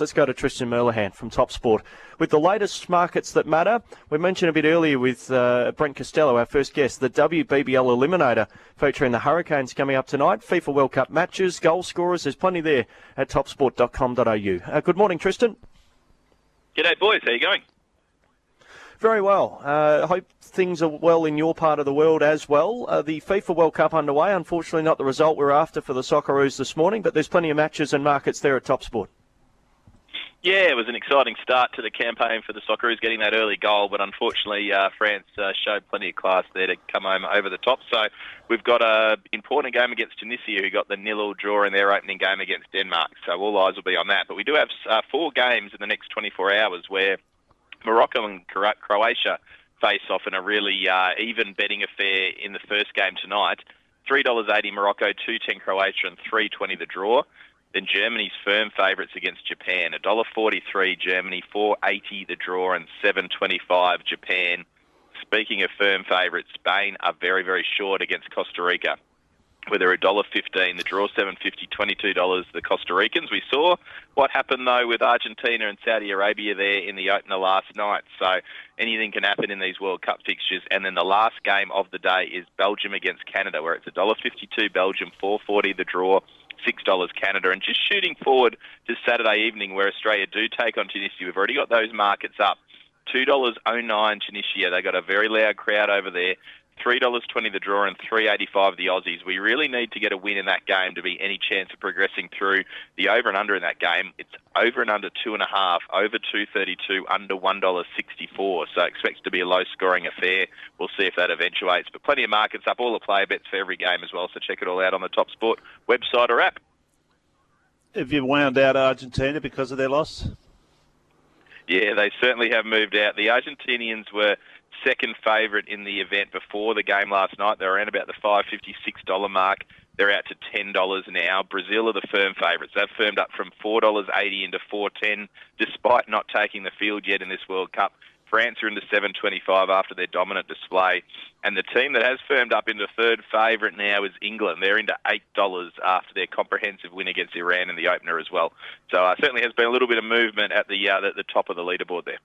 Let's go to Tristan Merlehan from Top Sport with the latest markets that matter. We mentioned a bit earlier with uh, Brent Costello, our first guest, the WBBL Eliminator featuring the Hurricanes coming up tonight. FIFA World Cup matches, goal scorers. There's plenty there at topsport.com.au. Uh, good morning, Tristan. G'day, boys. How you going? Very well. Uh, hope things are well in your part of the world as well. Uh, the FIFA World Cup underway. Unfortunately, not the result we're after for the Socceroos this morning, but there's plenty of matches and markets there at Top Sport. Yeah, it was an exciting start to the campaign for the Socceroos, getting that early goal, but unfortunately, uh, France uh, showed plenty of class there to come home over the top. So we've got an important game against Tunisia, who got the nil-all draw in their opening game against Denmark. So all eyes will be on that. But we do have uh, four games in the next 24 hours where Morocco and Croatia face off in a really uh, even betting affair in the first game tonight. $3.80 Morocco, 2.10 Croatia, and 3.20 the draw. Then Germany's firm favourites against Japan, $1.43 Germany, 4.80 the draw, and 7.25 Japan. Speaking of firm favourites, Spain are very, very short against Costa Rica where they're $1.15. The draw $7.50, $22 the Costa Ricans. We saw what happened, though, with Argentina and Saudi Arabia there in the opener last night. So anything can happen in these World Cup fixtures. And then the last game of the day is Belgium against Canada, where it's $1.52 Belgium, 4.40 the draw. $6 Canada. And just shooting forward to Saturday evening where Australia do take on Tunisia, we've already got those markets up. $2.09 Tunisia. They got a very loud crowd over there three dollars twenty the draw and three eighty five the Aussies. We really need to get a win in that game to be any chance of progressing through the over and under in that game. It's over and under two and a half, over two thirty two, under one dollar sixty four. So expects to be a low scoring affair. We'll see if that eventuates. But plenty of markets up, all the player bets for every game as well. So check it all out on the Top Sport website or app. Have you wound out Argentina because of their loss? Yeah, they certainly have moved out. The Argentinians were second favourite in the event before the game last night. They're around about the five fifty six dollar mark. They're out to ten dollars now. Brazil are the firm favourites. They've firmed up from four dollars eighty into four ten, despite not taking the field yet in this World Cup. France are into 725 after their dominant display. And the team that has firmed up into third favourite now is England. They're into $8 after their comprehensive win against Iran in the opener as well. So uh, certainly has been a little bit of movement at the, uh, the, the top of the leaderboard there.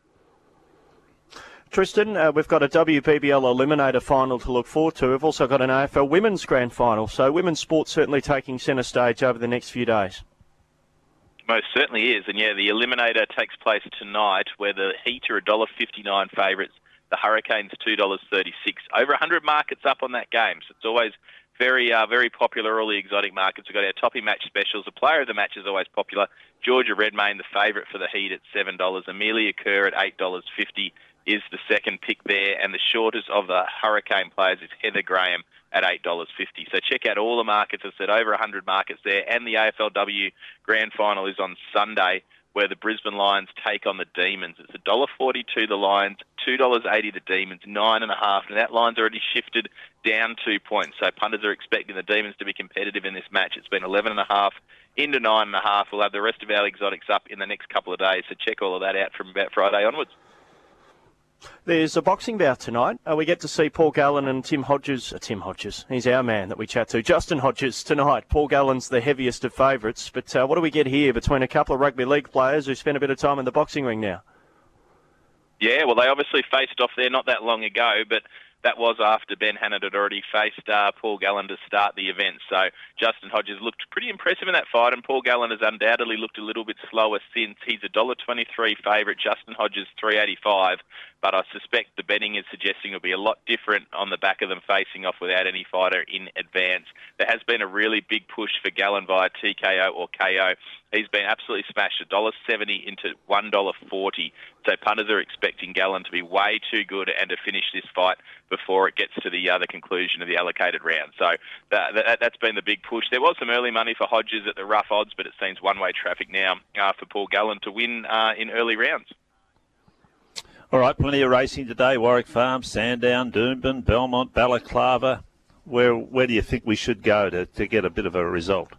Tristan, uh, we've got a WBBL Eliminator final to look forward to. We've also got an AFL Women's Grand Final. So women's sports certainly taking centre stage over the next few days. Most certainly is. And yeah, the Eliminator takes place tonight where the Heat are $1.59 favourites, the Hurricanes $2.36. Over 100 markets up on that game. So it's always very, uh, very popular, all the exotic markets. We've got our topping match specials. The player of the match is always popular. Georgia Redmayne, the favourite for the Heat at $7. Amelia Kerr at $8.50 is the second pick there, and the shortest of the Hurricane players is Heather Graham at $8.50. So check out all the markets. I said over 100 markets there, and the AFLW Grand Final is on Sunday, where the Brisbane Lions take on the Demons. It's $1.42 the Lions, $2.80 the Demons, nine and a half, and that line's already shifted down two points. So punters are expecting the Demons to be competitive in this match. It's been 11 and a half into nine and a half. We'll have the rest of our exotics up in the next couple of days. So check all of that out from about Friday onwards. There's a boxing bout tonight. Uh, we get to see Paul Gallen and Tim Hodges. Uh, Tim Hodges, he's our man that we chat to. Justin Hodges tonight. Paul Gallen's the heaviest of favourites. But uh, what do we get here between a couple of rugby league players who spent a bit of time in the boxing ring now? Yeah, well, they obviously faced off there not that long ago, but that was after Ben Hannant had already faced uh, Paul Gallen to start the event. So Justin Hodges looked pretty impressive in that fight, and Paul Gallen has undoubtedly looked a little bit slower since. He's a dollar twenty-three favourite. Justin Hodges three eighty-five, but I suspect the betting is suggesting it'll be a lot different on the back of them facing off without any fighter in advance. There has been a really big push for Gallen via TKO or KO. He's been absolutely smashed, $1.70 into $1.40. So punters are expecting Gallen to be way too good and to finish this fight before it gets to the uh, the conclusion of the allocated round. So that, that, has been the big push. There was some early money for Hodges at the rough odds, but it seems one-way traffic now uh, for Paul Gallen to win uh, in early rounds. All right, plenty of racing today. Warwick Farm, Sandown, Doomben, Belmont, Balaclava. Where where do you think we should go to, to get a bit of a result?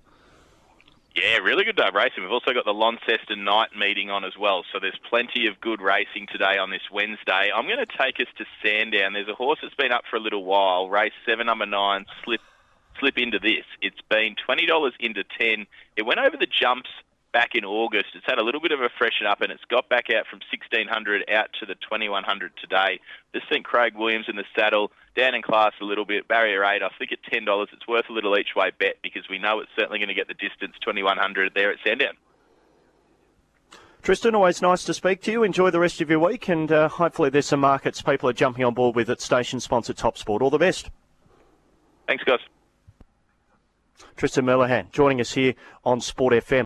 Yeah, really good day of racing. We've also got the Launceston night meeting on as well, so there's plenty of good racing today on this Wednesday. I'm going to take us to Sandown. There's a horse that's been up for a little while. Race seven, number nine, slip slip into this. It's been twenty dollars into ten. It went over the jumps back in August. It's had a little bit of a freshen up and it's got back out from 1600 out to the 2100 today. Just think Craig Williams in the saddle, down in class a little bit, barrier eight. I think at $10, it's worth a little each way bet because we know it's certainly going to get the distance 2100 there at Sandown. Tristan, always nice to speak to you. Enjoy the rest of your week, and uh, hopefully there's some markets people are jumping on board with at station sponsored Top Sport. All the best. Thanks, guys. Tristan Merlehan joining us here on Sport FM.